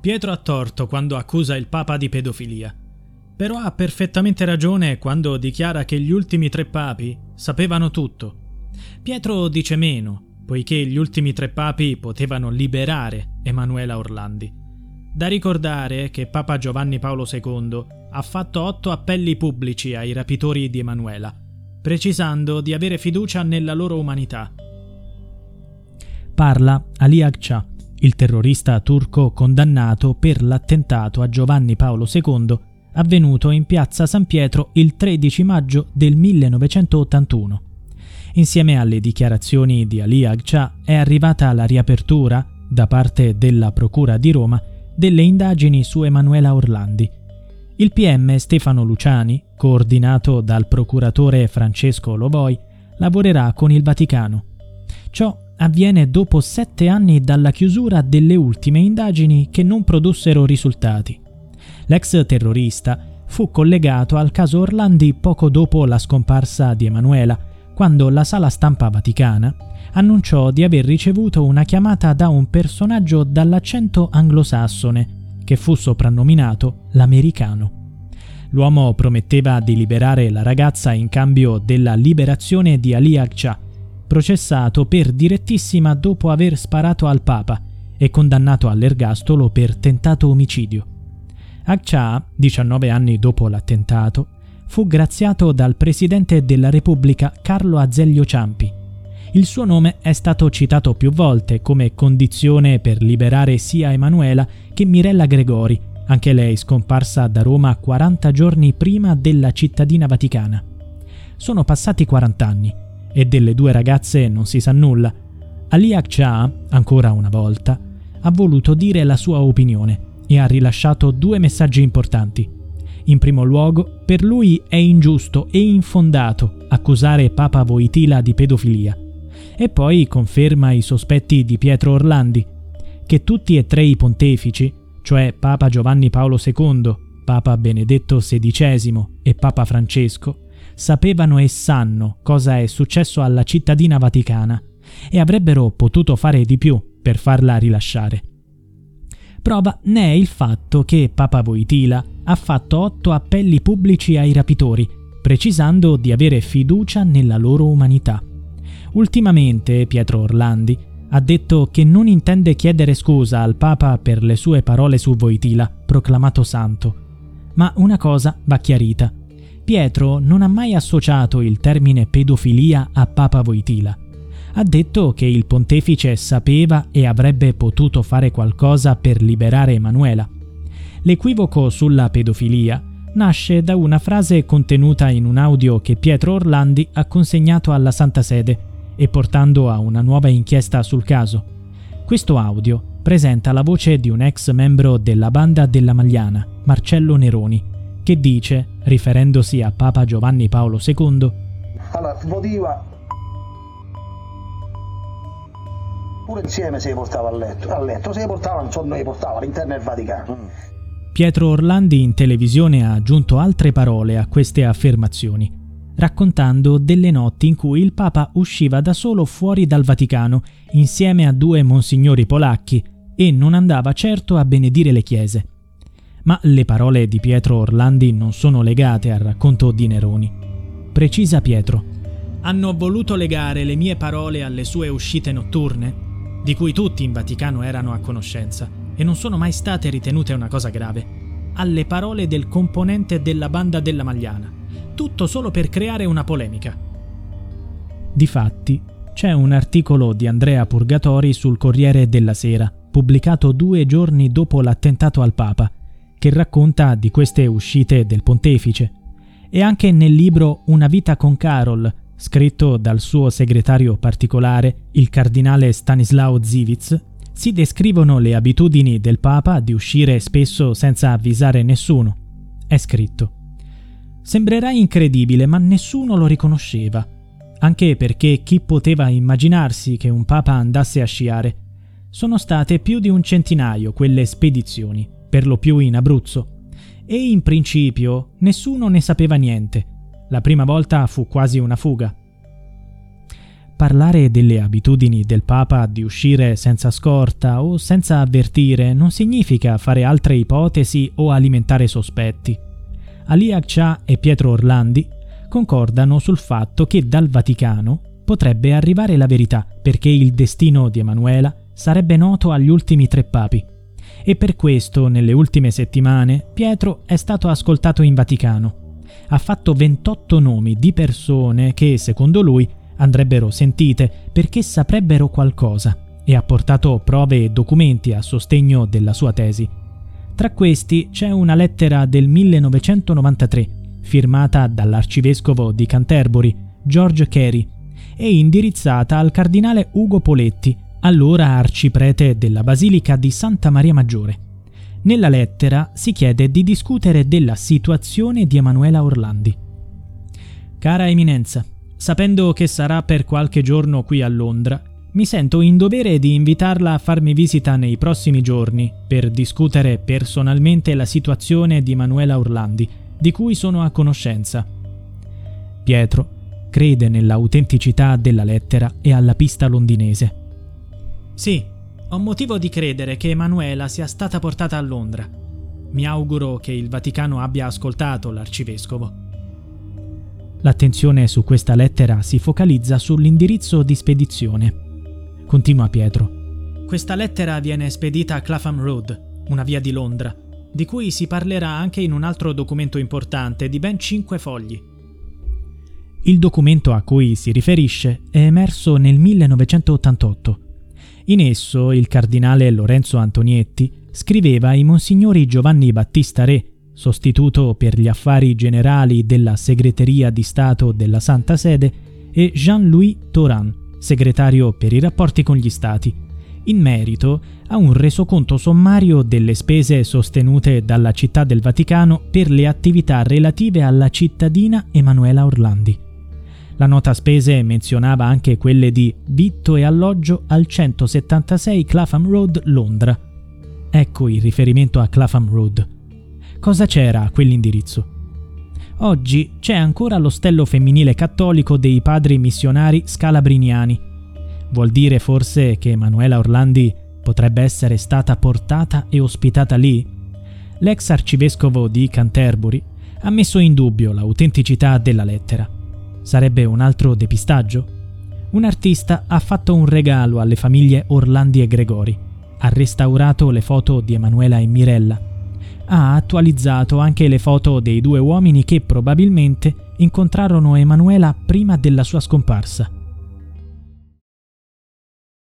Pietro ha torto quando accusa il Papa di pedofilia, però ha perfettamente ragione quando dichiara che gli ultimi tre papi sapevano tutto. Pietro dice meno, poiché gli ultimi tre papi potevano liberare Emanuela Orlandi. Da ricordare che Papa Giovanni Paolo II ha fatto otto appelli pubblici ai rapitori di Emanuela, precisando di avere fiducia nella loro umanità. Parla Ali Agca, il terrorista turco condannato per l'attentato a Giovanni Paolo II avvenuto in piazza San Pietro il 13 maggio del 1981. Insieme alle dichiarazioni di Ali Agca è arrivata la riapertura, da parte della Procura di Roma, delle indagini su Emanuela Orlandi. Il PM Stefano Luciani, coordinato dal procuratore Francesco Lovoi, lavorerà con il Vaticano. Ciò avviene dopo sette anni dalla chiusura delle ultime indagini che non produssero risultati. L'ex terrorista fu collegato al caso Orlandi poco dopo la scomparsa di Emanuela, quando la sala stampa vaticana annunciò di aver ricevuto una chiamata da un personaggio dall'accento anglosassone, che fu soprannominato l'americano. L'uomo prometteva di liberare la ragazza in cambio della liberazione di Ali Akcha, processato per direttissima dopo aver sparato al Papa e condannato all'ergastolo per tentato omicidio. Akcha, 19 anni dopo l'attentato, fu graziato dal presidente della Repubblica Carlo Azeglio Ciampi. Il suo nome è stato citato più volte come condizione per liberare sia Emanuela che Mirella Gregori, anche lei scomparsa da Roma 40 giorni prima della cittadina vaticana. Sono passati 40 anni e delle due ragazze non si sa nulla. Ali Akcha, ancora una volta, ha voluto dire la sua opinione e ha rilasciato due messaggi importanti. In primo luogo, per lui è ingiusto e infondato accusare Papa Voitila di pedofilia. E poi conferma i sospetti di Pietro Orlandi, che tutti e tre i pontefici, cioè Papa Giovanni Paolo II, Papa Benedetto XVI e Papa Francesco, sapevano e sanno cosa è successo alla cittadina vaticana e avrebbero potuto fare di più per farla rilasciare. Prova ne è il fatto che Papa Voitila ha fatto otto appelli pubblici ai rapitori, precisando di avere fiducia nella loro umanità. Ultimamente Pietro Orlandi ha detto che non intende chiedere scusa al Papa per le sue parole su Voitila, proclamato santo. Ma una cosa va chiarita. Pietro non ha mai associato il termine pedofilia a Papa Voitila. Ha detto che il pontefice sapeva e avrebbe potuto fare qualcosa per liberare Emanuela. L'equivoco sulla pedofilia nasce da una frase contenuta in un audio che Pietro Orlandi ha consegnato alla Santa Sede e portando a una nuova inchiesta sul caso. Questo audio presenta la voce di un ex membro della banda della Magliana, Marcello Neroni, che dice, riferendosi a Papa Giovanni Paolo II, allora, votiva pure insieme si portava a letto, a letto si portava, non so, noi portava all'interno del Vaticano. Mm. Pietro Orlandi in televisione ha aggiunto altre parole a queste affermazioni, raccontando delle notti in cui il Papa usciva da solo fuori dal Vaticano insieme a due monsignori polacchi e non andava certo a benedire le chiese. Ma le parole di Pietro Orlandi non sono legate al racconto di Neroni. Precisa Pietro. Hanno voluto legare le mie parole alle sue uscite notturne, di cui tutti in Vaticano erano a conoscenza e non sono mai state ritenute una cosa grave, alle parole del componente della banda della Magliana, tutto solo per creare una polemica. Difatti, c'è un articolo di Andrea Purgatori sul Corriere della Sera, pubblicato due giorni dopo l'attentato al Papa, che racconta di queste uscite del pontefice. E anche nel libro Una vita con Carol, scritto dal suo segretario particolare, il cardinale Stanislao Zivitz, si descrivono le abitudini del Papa di uscire spesso senza avvisare nessuno. È scritto. Sembrerà incredibile, ma nessuno lo riconosceva, anche perché chi poteva immaginarsi che un Papa andasse a sciare? Sono state più di un centinaio quelle spedizioni per lo più in Abruzzo. E in principio nessuno ne sapeva niente. La prima volta fu quasi una fuga. Parlare delle abitudini del Papa di uscire senza scorta o senza avvertire non significa fare altre ipotesi o alimentare sospetti. Ali Akça e Pietro Orlandi concordano sul fatto che dal Vaticano potrebbe arrivare la verità perché il destino di Emanuela sarebbe noto agli ultimi tre papi. E per questo, nelle ultime settimane, Pietro è stato ascoltato in Vaticano. Ha fatto 28 nomi di persone che, secondo lui, andrebbero sentite perché saprebbero qualcosa e ha portato prove e documenti a sostegno della sua tesi. Tra questi c'è una lettera del 1993 firmata dall'arcivescovo di Canterbury, George Carey, e indirizzata al cardinale Ugo Poletti, allora arciprete della Basilica di Santa Maria Maggiore. Nella lettera si chiede di discutere della situazione di Emanuela Orlandi. Cara Eminenza, sapendo che sarà per qualche giorno qui a Londra, mi sento in dovere di invitarla a farmi visita nei prossimi giorni per discutere personalmente la situazione di Emanuela Orlandi, di cui sono a conoscenza. Pietro crede nell'autenticità della lettera e alla pista londinese. Sì, ho motivo di credere che Emanuela sia stata portata a Londra. Mi auguro che il Vaticano abbia ascoltato l'arcivescovo. L'attenzione su questa lettera si focalizza sull'indirizzo di spedizione. Continua Pietro. Questa lettera viene spedita a Clapham Road, una via di Londra, di cui si parlerà anche in un altro documento importante di ben cinque fogli. Il documento a cui si riferisce è emerso nel 1988. In esso il cardinale Lorenzo Antonietti scriveva ai monsignori Giovanni Battista Re, sostituto per gli affari generali della Segreteria di Stato della Santa Sede, e Jean-Louis Toran, segretario per i rapporti con gli Stati, in merito a un resoconto sommario delle spese sostenute dalla Città del Vaticano per le attività relative alla cittadina Emanuela Orlandi. La nota spese menzionava anche quelle di vitto e alloggio al 176 Clapham Road, Londra. Ecco il riferimento a Clapham Road. Cosa c'era a quell'indirizzo? Oggi c'è ancora l'ostello femminile cattolico dei padri missionari scalabriniani. Vuol dire forse che Emanuela Orlandi potrebbe essere stata portata e ospitata lì? L'ex arcivescovo di Canterbury ha messo in dubbio l'autenticità della lettera. Sarebbe un altro depistaggio? Un artista ha fatto un regalo alle famiglie Orlandi e Gregori. Ha restaurato le foto di Emanuela e Mirella. Ha attualizzato anche le foto dei due uomini che probabilmente incontrarono Emanuela prima della sua scomparsa.